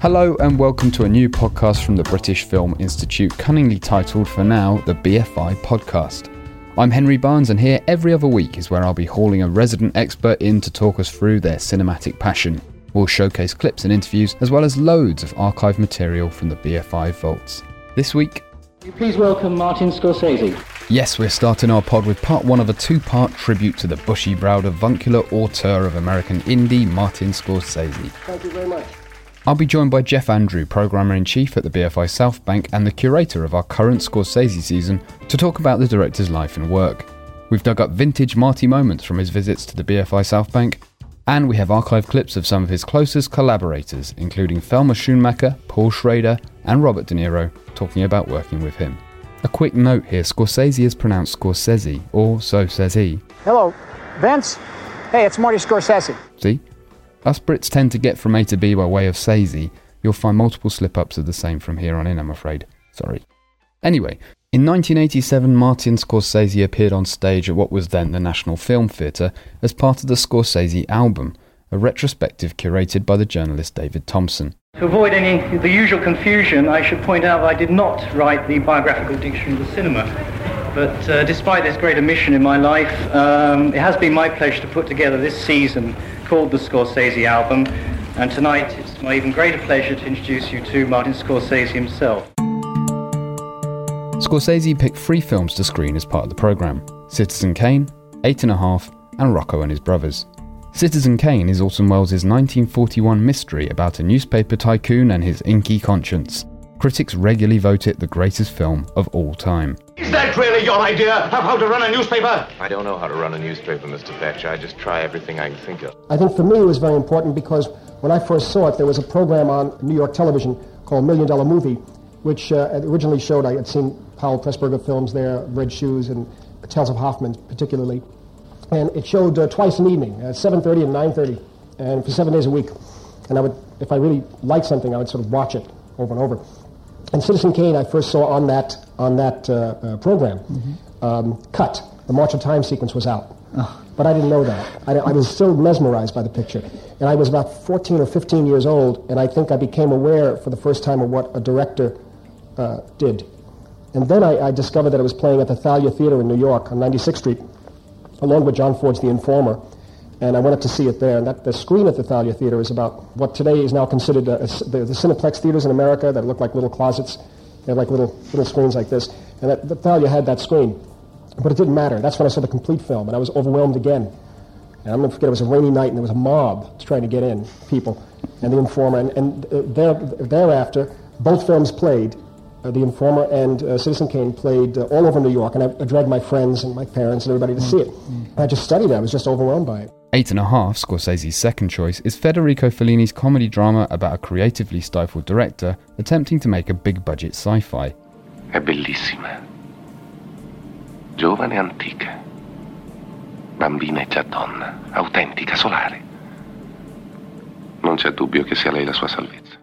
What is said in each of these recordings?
Hello and welcome to a new podcast from the British Film Institute, cunningly titled for now the BFI Podcast. I'm Henry Barnes, and here every other week is where I'll be hauling a resident expert in to talk us through their cinematic passion. We'll showcase clips and interviews, as well as loads of archive material from the BFI vaults. This week, Please welcome Martin Scorsese. Yes, we're starting our pod with part one of a two part tribute to the bushy browed avuncular auteur of American indie, Martin Scorsese. Thank you very much. I'll be joined by Geoff Andrew, Programmer in Chief at the BFI Southbank and the curator of our current Scorsese season, to talk about the director's life and work. We've dug up vintage Marty moments from his visits to the BFI Southbank, and we have archive clips of some of his closest collaborators, including Thelma Schoonmaker, Paul Schrader, and Robert De Niro, talking about working with him. A quick note here Scorsese is pronounced Scorsese, or so says he. Hello, Vince. Hey, it's Marty Scorsese. See? Us Brits tend to get from A to B by way of Sazy. You'll find multiple slip ups of the same from here on in, I'm afraid. Sorry. Anyway, in 1987, Martin Scorsese appeared on stage at what was then the National Film Theatre as part of the Scorsese album, a retrospective curated by the journalist David Thompson. To avoid any the usual confusion, I should point out I did not write the biographical dictionary of the cinema. But uh, despite this great omission in my life, um, it has been my pleasure to put together this season called the Scorsese album. And tonight, it's my even greater pleasure to introduce you to Martin Scorsese himself. Scorsese picked three films to screen as part of the programme Citizen Kane, Eight and a Half, and Rocco and His Brothers. Citizen Kane is Orson Welles' 1941 mystery about a newspaper tycoon and his inky conscience. Critics regularly vote it the greatest film of all time. Is that really your idea of how to run a newspaper? I don't know how to run a newspaper, Mr. Thatcher. I just try everything I can think of. I think for me it was very important because when I first saw it, there was a program on New York television called Million Dollar Movie, which uh, originally showed, I had seen Powell Pressburger films there, Red Shoes and Tales of Hoffmann particularly. And it showed uh, twice an evening, at 7.30 and 9.30, and for seven days a week. And I would, if I really liked something, I would sort of watch it over and over. And Citizen Kane I first saw on that, on that uh, uh, program. Um, cut. The March of Time sequence was out. But I didn't know that. I, I was still mesmerized by the picture. And I was about 14 or 15 years old, and I think I became aware for the first time of what a director uh, did. And then I, I discovered that it was playing at the Thalia Theater in New York on 96th Street, along with John Ford's The Informer. And I went up to see it there. And that, the screen at the Thalia Theater is about what today is now considered a, a, the, the Cineplex theaters in America that look like little closets. They have like little, little screens like this. And that, the Thalia had that screen. But it didn't matter. That's when I saw the complete film, and I was overwhelmed again. And I'm going to forget, it was a rainy night, and there was a mob trying to get in, people, and The Informer. And, and uh, there, thereafter, both films played. Uh, the Informer and uh, Citizen Kane played uh, all over New York, and I, I dragged my friends and my parents and everybody to see it. And I just studied it. I was just overwhelmed by it. Eight and a Half, Scorsese's second choice, is Federico Fellini's comedy drama about a creatively stifled director attempting to make a big budget sci fi. È bellissima. Giovane e antica. Bambina e già donna. Autentica, solare. Non c'è dubbio che sia lei la sua salvezza.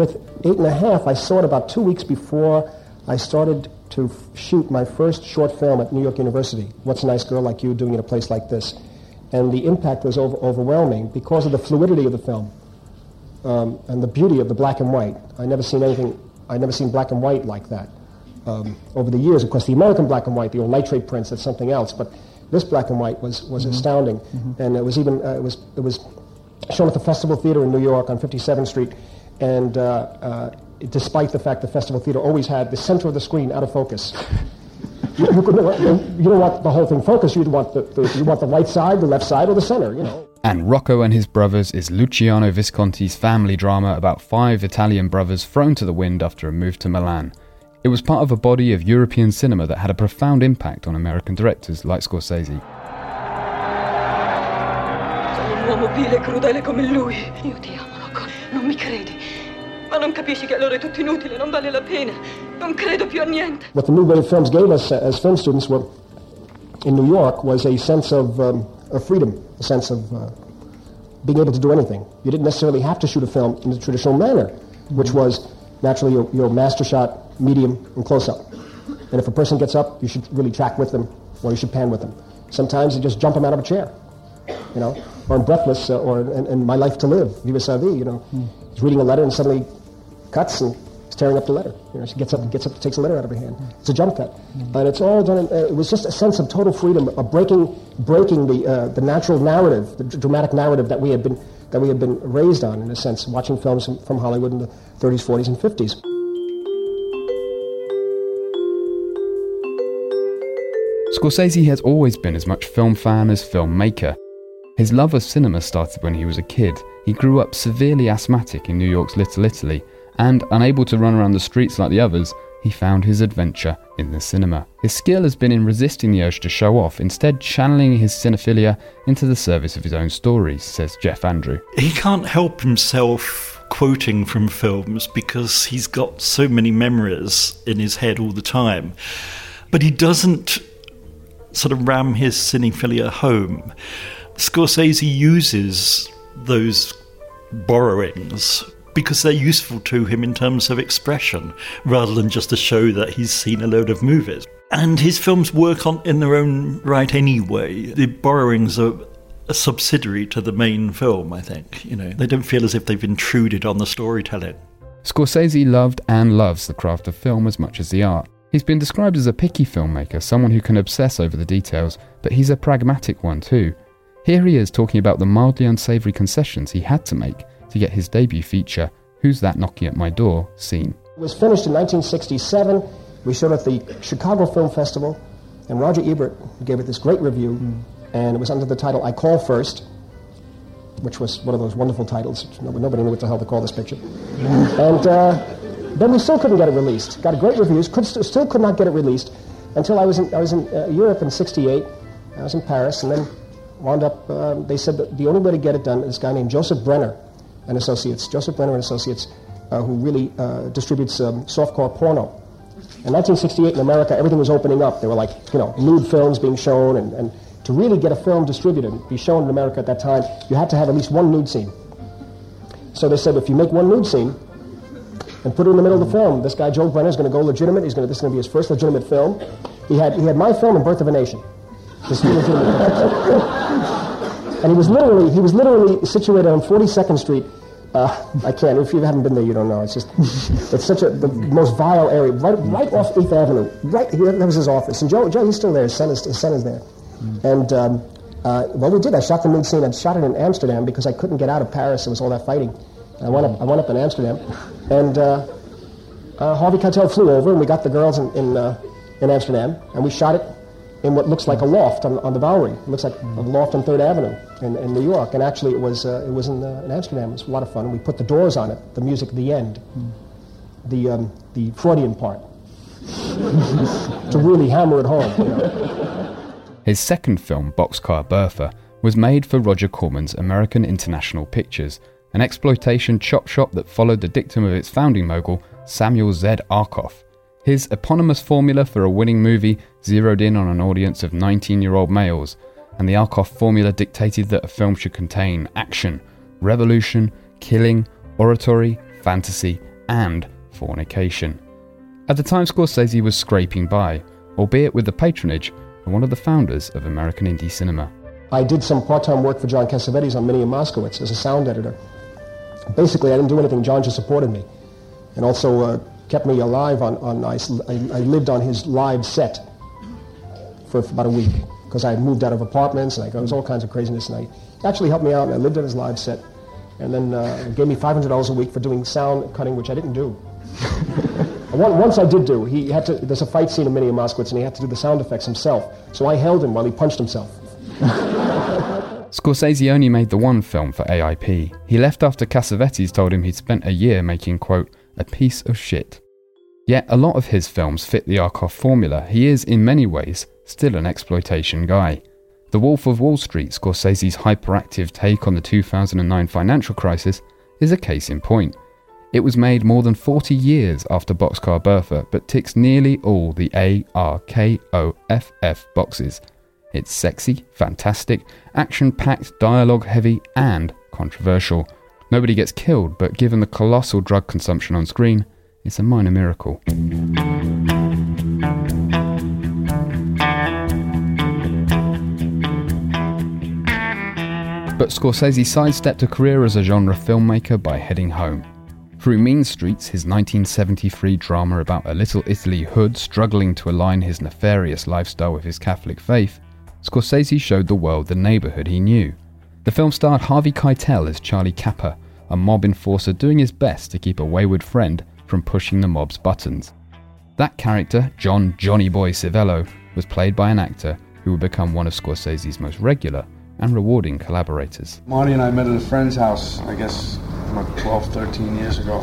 With Eight and a Half, I saw it about two weeks before I started to f- shoot my first short film at New York University, What's a Nice Girl Like You Doing in a Place Like This. And the impact was over- overwhelming because of the fluidity of the film um, and the beauty of the black and white. I never seen anything, I never seen black and white like that. um, over the years. Of course, the American black and white, the old nitrate prints, that's something else. But this black and white was, was mm-hmm. astounding. Mm-hmm. And it was even, uh, it, was, it was shown at the Festival Theater in New York on 57th Street. And uh, uh, despite the fact the Festival Theater always had the center of the screen out of focus. you, you, you, don't want the whole thing focused. You want the, the, you want the right side, the left side, or the center. You know. And Rocco and his brothers is Luchino Visconti's family drama about five Italian brothers thrown to the wind after a move to Milan. It was part of a body of European cinema that had a profound impact on American directors like Scorsese. Sono un uomo vile e crudele come lui. Io ti amo, Rocco. Non mi credi. Ma non capisci che allora è tutto inutile, non vale la pena. Non credo più a niente. What the New Wave films gave us as film students were, in New York was a sense of um, of freedom, a sense of uh, being able to do anything. You didn't necessarily have to shoot a film in the traditional manner, which was naturally your, your master shot, medium, and close-up. And if a person gets up, you should really track with them, or you should pan with them. Sometimes you just jump them out of a chair, you know, or in Breathless, uh, or in, in, My Life to Live, Vivre Sa Vie, you know. Mm. He's reading a letter and suddenly cuts and tearing up the letter. You know, she gets up, gets up, takes a letter out of her hand. It's a jump cut, mm-hmm. and it's all done. uh, it was just a sense of total freedom, of breaking, breaking the uh, the natural narrative, the dramatic narrative that we had been that we had been raised on, in a sense, watching films from, from Hollywood in the 30s, 40s, and 50s. Scorsese has always been as much film fan as filmmaker. His love of cinema started when he was a kid. He grew up severely asthmatic in New York's Little Italy and unable to run around the streets like the others, he found his adventure in the cinema. His skill has been in resisting the urge to show off, instead channeling his cinephilia into the service of his own stories, says Geoff Andrew. He can't help himself quoting from films because he's got so many memories in his head all the time. But he doesn't sort of ram his cinephilia home. Scorsese uses those borrowings because they're useful to him in terms of expression rather than just to show that he's seen a load of movies. And his films work on in their own right anyway. The borrowings are a subsidiary to the main film, I think. You know, they don't feel as if they've intruded on the storytelling. Scorsese loved and loves the craft of film as much as the art. He's been described as a picky filmmaker, someone who can obsess over the details, but he's a pragmatic one too. Here he is talking about the mildly unsavoury concessions he had to make to get his debut feature, Who's That Knocking at My Door, seen. It was finished in 1967. We showed it at the Chicago Film Festival, and Roger Ebert gave it this great review, mm. and it was under the title I Call First, which was one of those wonderful titles. Nobody, nobody knew what the hell to call this picture. and uh, then we still couldn't get it released. Got great reviews, could, still could not get it released until I was in, I was in uh, Europe in 68. I was in Paris, and then wound up, uh, they said that the only way to get it done is a guy named Joseph Brenner, and Associates, Joseph Brenner and Associates, uh, who really uh, distributes um, softcore porno. In 1968 in America, everything was opening up. There were like, you know, nude films being shown, and, and to really get a film distributed, be shown in America at that time, you had to have at least one nude scene. So they said, if you make one nude scene and put it in the middle of the film, this guy Joe Brenner is going to go legitimate. He's going to, this is going to be his first legitimate film. He had, he had my film and Birth of a Nation. and he was literally, he was literally situated on 42nd Street uh, I can't. If you haven't been there, you don't know. It's just, it's such a the most vile area, right, right off Eighth Avenue. Right here, that was his office. And Joe, Joe, he's still there. His son is, his son is there. And um, uh, well, we did. I shot the nude scene. I shot it in Amsterdam because I couldn't get out of Paris. It was all that fighting. I went up. I went up in Amsterdam, and uh, uh, Harvey Keitel flew over, and we got the girls in in, uh, in Amsterdam, and we shot it in what looks like a loft on, on the Bowery. It looks like a loft on Third Avenue in, in New York. And actually, it was, uh, it was in, uh, in Amsterdam. It was a lot of fun. And we put the doors on it, the music at the end, the, um, the Freudian part, to really hammer it home. You know? His second film, Boxcar Bertha, was made for Roger Corman's American International Pictures, an exploitation chop shop that followed the dictum of its founding mogul, Samuel Z. Arkoff. His eponymous formula for a winning movie zeroed in on an audience of 19 year old males, and the Arkoff formula dictated that a film should contain action, revolution, killing, oratory, fantasy, and fornication. At the time, Scorsese was scraping by, albeit with the patronage of one of the founders of American indie cinema. I did some part-time work for John Cassavetes on Minnie and Moskowitz as a sound editor. Basically, I didn't do anything. John just supported me. And also, uh, kept me alive on, on I, I lived on his live set for about a week because I had moved out of apartments and I, there was all kinds of craziness and I actually helped me out and I lived on his live set and then uh, gave me $500 a week for doing sound cutting, which I didn't do. Once I did do, he had to, there's a fight scene in Minnie Moskowitz and he had to do the sound effects himself. So I held him while he punched himself. Scorsese only made the one film for AIP. He left after Cassavetes told him he'd spent a year making, quote, a piece of shit. Yet a lot of his films fit the Arkoff formula. He is, in many ways, still an exploitation guy. The Wolf of Wall Street, Scorsese's hyperactive take on the 2009 financial crisis, is a case in point. It was made more than 40 years after Boxcar Bertha, but ticks nearly all the A, R, K, O, F, F boxes. It's sexy, fantastic, action packed, dialogue heavy, and controversial. Nobody gets killed, but given the colossal drug consumption on screen, it's a minor miracle. But Scorsese sidestepped a career as a genre filmmaker by heading home. Through Mean Streets, his 1973 drama about a little Italy hood struggling to align his nefarious lifestyle with his Catholic faith, Scorsese showed the world the neighbourhood he knew. The film starred Harvey Keitel as Charlie Cappa, a mob enforcer doing his best to keep a wayward friend from pushing the mob's buttons. That character, John Johnny Boy Civello, was played by an actor who would become one of Scorsese's most regular and rewarding collaborators. Marty and I met at a friend's house, I guess, about 12, 13 years ago.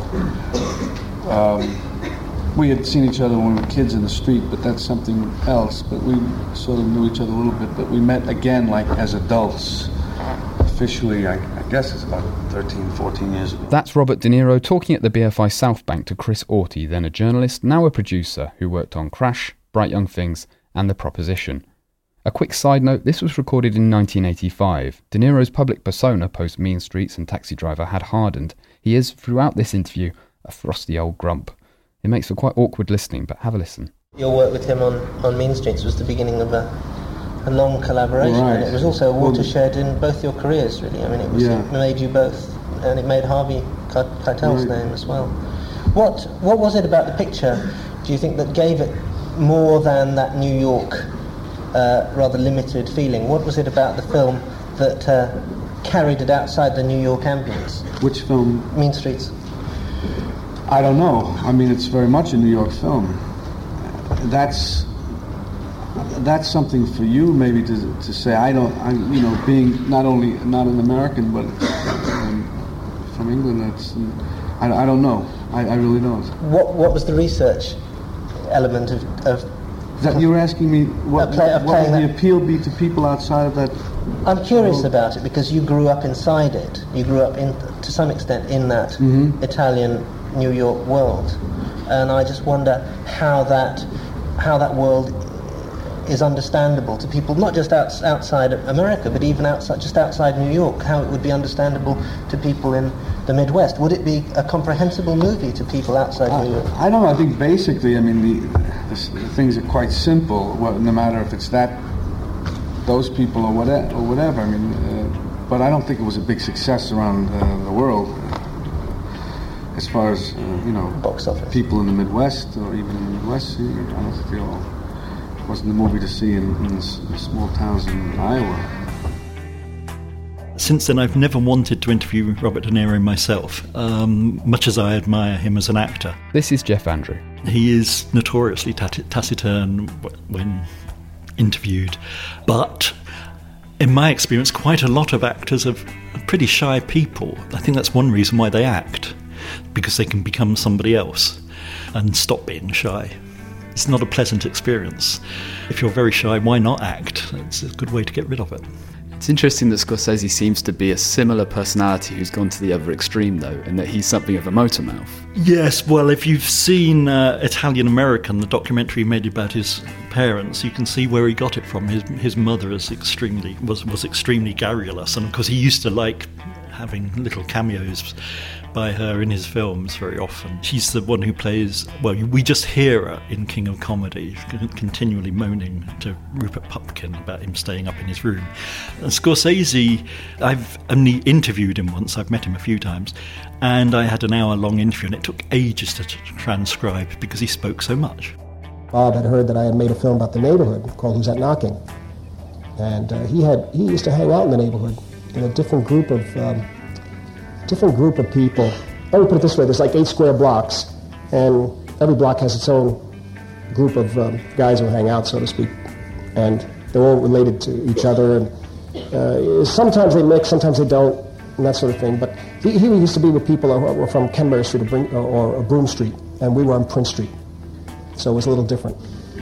Um, we had seen each other when we were kids in the street, but that's something else. But we sort of knew each other a little bit. But we met again, like as adults, officially, I, I guess it's about 13, 14 years ago. That's Robert De Niro talking at the BFI Southbank to Chris Auty, then a journalist, now a producer who worked on Crash, Bright Young Things, and The Proposition. A quick side note this was recorded in 1985. De Niro's public persona post Mean Streets and Taxi Driver had hardened. He is, throughout this interview, a frosty old grump. It makes for quite awkward listening, but have a listen. Your work with him on, on Mean Streets was the beginning of a, a long collaboration, Right. and it was also a watershed in both your careers, really. I mean, it, was, Yeah. it made you both, and it made Harvey Keitel's Right. name as well. What, what was it about the picture, do you think, that gave it more than that New York uh, rather limited feeling? What was it about the film that uh, carried it outside the New York ambience? Which film? Mean Streets. I don't know. I mean, it's very much a New York film. That's that's something for you, maybe to, to say. I don't. I, you know, being not only not an American, but um, from England. That's. I, I don't know. I, I really don't. What, what was the research element of, of That you're asking me what, play- of what would the appeal be to people outside of that? I'm curious about it because you grew up inside it. You grew up in, to some extent, in that Mhm. Italian New York world, and I just wonder how that how that world is understandable to people, not just outs outside America, but even outside, just outside New York. How it would be understandable to people in the Midwest. Would it be a comprehensible movie to people outside New York? I don't know. I think basically, I mean, the, the, the things are quite simple. Well, no matter if it's that those people or whatever, or whatever. I mean, uh, but I don't think it was a big success around uh, the world. As far as uh, you know, box office. people in the Midwest or even in the Midwest, I don't think they all. It wasn't the movie to see in, in small towns in Iowa. Since then, I've never wanted to interview Robert De Niro myself, um, much as I admire him as an actor. This is Geoff Andrew. He is notoriously tati- taciturn when interviewed, but in my experience, quite a lot of actors are pretty shy people. I think that's one reason why they act, because they can become somebody else and stop being shy. It's not a pleasant experience. If you're very shy, why not act? It's a good way to get rid of it. It's interesting that Scorsese seems to be a similar personality who's gone to the other extreme, though, and that he's something of a motor mouth. Yes, well, if you've seen uh, Italian American, the documentary made about his parents, you can see where he got it from. His his mother is extremely was was extremely garrulous, and of course he used to like having little cameos by her in his films very often. She's the one who plays, well, we just hear her in King of Comedy, continually moaning to Rupert Pupkin about him staying up in his room. And Scorsese, I've only interviewed him once, I've met him a few times, and I had an hour long interview, and it took ages to transcribe because he spoke so much. Bob had heard that I had made a film about the neighborhood called Who's That Knocking? And uh, he had he used to hang out in the neighborhood in a different group of um, different group of people. Let me put it this way: there's like eight square blocks, and every block has its own group of um, guys who hang out, so to speak, and they're all related to each other. And uh, sometimes they mix, sometimes they don't, and that sort of thing. But he, he used to be with people who were from Kenmare Street or, or, or Broome Street, and we were on Prince Street, so it was a little different.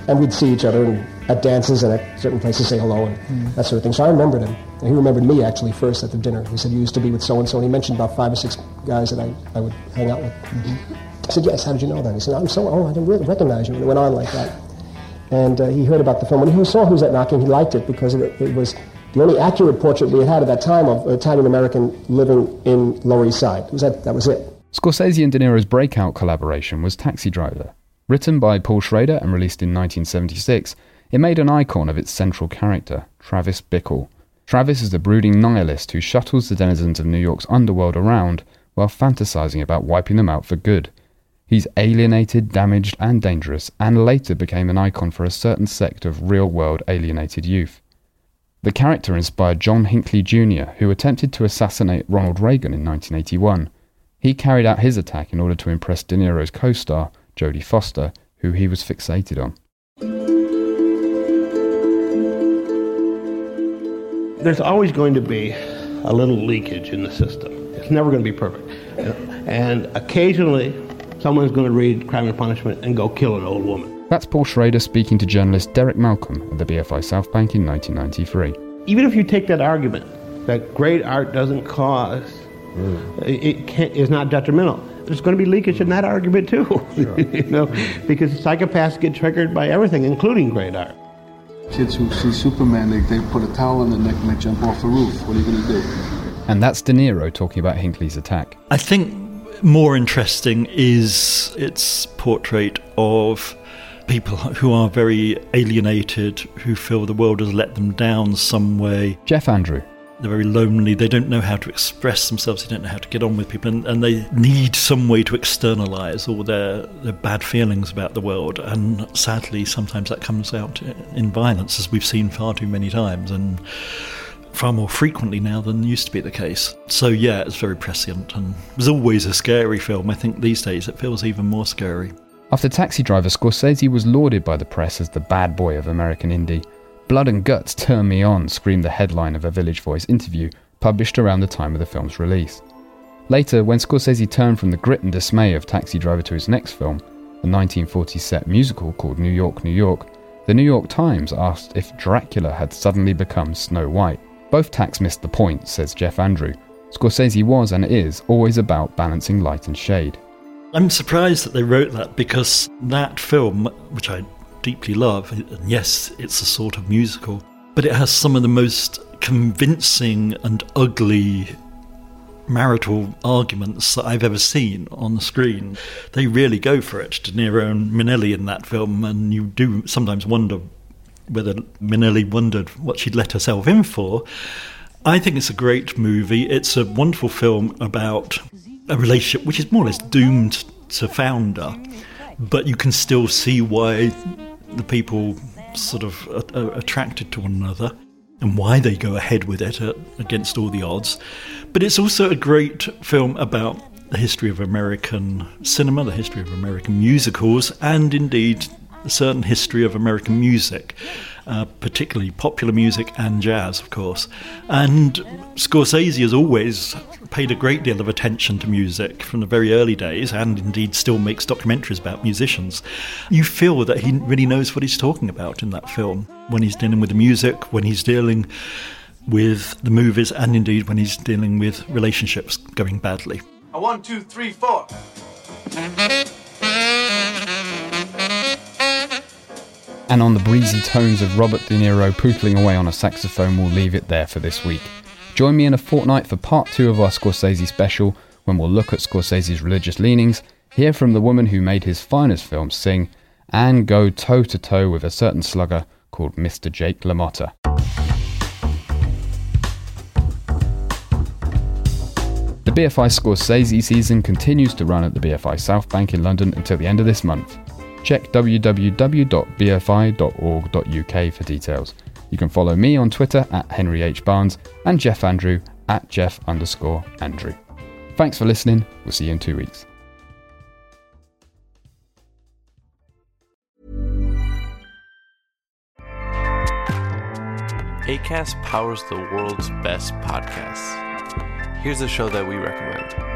And we'd see each other and at dances and at certain places say hello and mm. that sort of thing. So I remembered him. And he remembered me actually first at the dinner. He said, You used to be with so and so. And he mentioned about five or six guys that I, I would hang out with. Mm-hmm. I said, Yes, how did you know that? He said, I'm so, oh, I didn't really recognize you. And it went on like that. And uh, he heard about the film. When he saw Who's That Knocking, he liked it because it, it was the only accurate portrait we had had at that time of Italian American living in Lower East Side. Was that, that was it. Scorsese and De Niro's breakout collaboration was Taxi Driver. Written by Paul Schrader and released in 1976, it made an icon of its central character, Travis Bickle. Travis is a brooding nihilist who shuttles the denizens of New York's underworld around while fantasizing about wiping them out for good. He's alienated, damaged, and dangerous, and later became an icon for a certain sect of real world alienated youth. The character inspired John Hinckley Jr., who attempted to assassinate Ronald Reagan in 1981. He carried out his attack in order to impress De Niro's co star, Jodie Foster, who he was fixated on. There's always going to be a little leakage in the system. It's never going to be perfect. And occasionally, someone's going to read Crime and Punishment and go kill an old woman. That's Paul Schrader speaking to journalist Derek Malcolm at the BFI Southbank in 1993. Even if you take that argument that great art doesn't cause, mm. it can, is not detrimental, there's going to be leakage in that argument too. Sure. you know, because psychopaths get triggered by everything, including great art. Kids who see Superman, they, they put a towel on their neck and they jump off the roof. What are you going to do? And that's De Niro talking about Hinckley's attack. I think more interesting is its portrait of people who are very alienated, who feel the world has let them down some way. Geoff Andrew. They're very lonely. They don't know how to express themselves. They don't know how to get on with people. And, and they need some way to externalize all their, their bad feelings about the world. And sadly, sometimes that comes out in violence, as we've seen far too many times. And far more frequently now than used to be the case. So yeah, it's very prescient and it was always a scary film. I think these days it feels even more scary. After Taxi Driver, Scorsese was lauded by the press as the bad boy of American indie. Blood and Guts Turn Me On screamed the headline of a Village Voice interview published around the time of the film's release. Later, when Scorsese turned from the grit and dismay of Taxi Driver to his next film, the 1940 set musical called New York, New York, the New York Times asked if Dracula had suddenly become Snow White. Both tacks missed the point, says Geoff Andrew. Scorsese was and is always about balancing light and shade. I'm surprised that they wrote that because that film, which I deeply love. And yes, it's a sort of musical, but it has some of the most convincing and ugly marital arguments that I've ever seen on the screen. They really go for it, De Niro and Minnelli in that film, and you do sometimes wonder whether Minnelli wondered what she'd let herself in for. I think it's a great movie. It's a wonderful film about a relationship which is more or less doomed to founder, but you can still see why the people sort of are, attracted to one another and why they go ahead with it uh, against all the odds. But it's also a great film about the history of American cinema, the history of American musicals, and indeed a certain history of American music uh, particularly popular music and jazz, of course. And Scorsese has always paid a great deal of attention to music from the very early days, and indeed still makes documentaries about musicians. You feel that he really knows what he's talking about in that film when he's dealing with the music, when he's dealing with the movies, and indeed when he's dealing with relationships going badly. A one, two, three, four. And on the breezy tones of Robert De Niro pootling away on a saxophone, we'll leave it there for this week. Join me in a fortnight for part two of our Scorsese special, when we'll look at Scorsese's religious leanings, hear from the woman who made his finest films sing, and go toe to toe with a certain slugger called Mr. Jake LaMotta. The BFI Scorsese season continues to run at the BFI Southbank in London until the end of this month. Check www.bfi.org.uk for details. You can follow me on Twitter at Henry H. Barnes and Geoff Andrew at Geoff underscore Andrew. Thanks for listening. We'll see you in two weeks. ACAST powers the world's best podcasts. Here's a show that we recommend.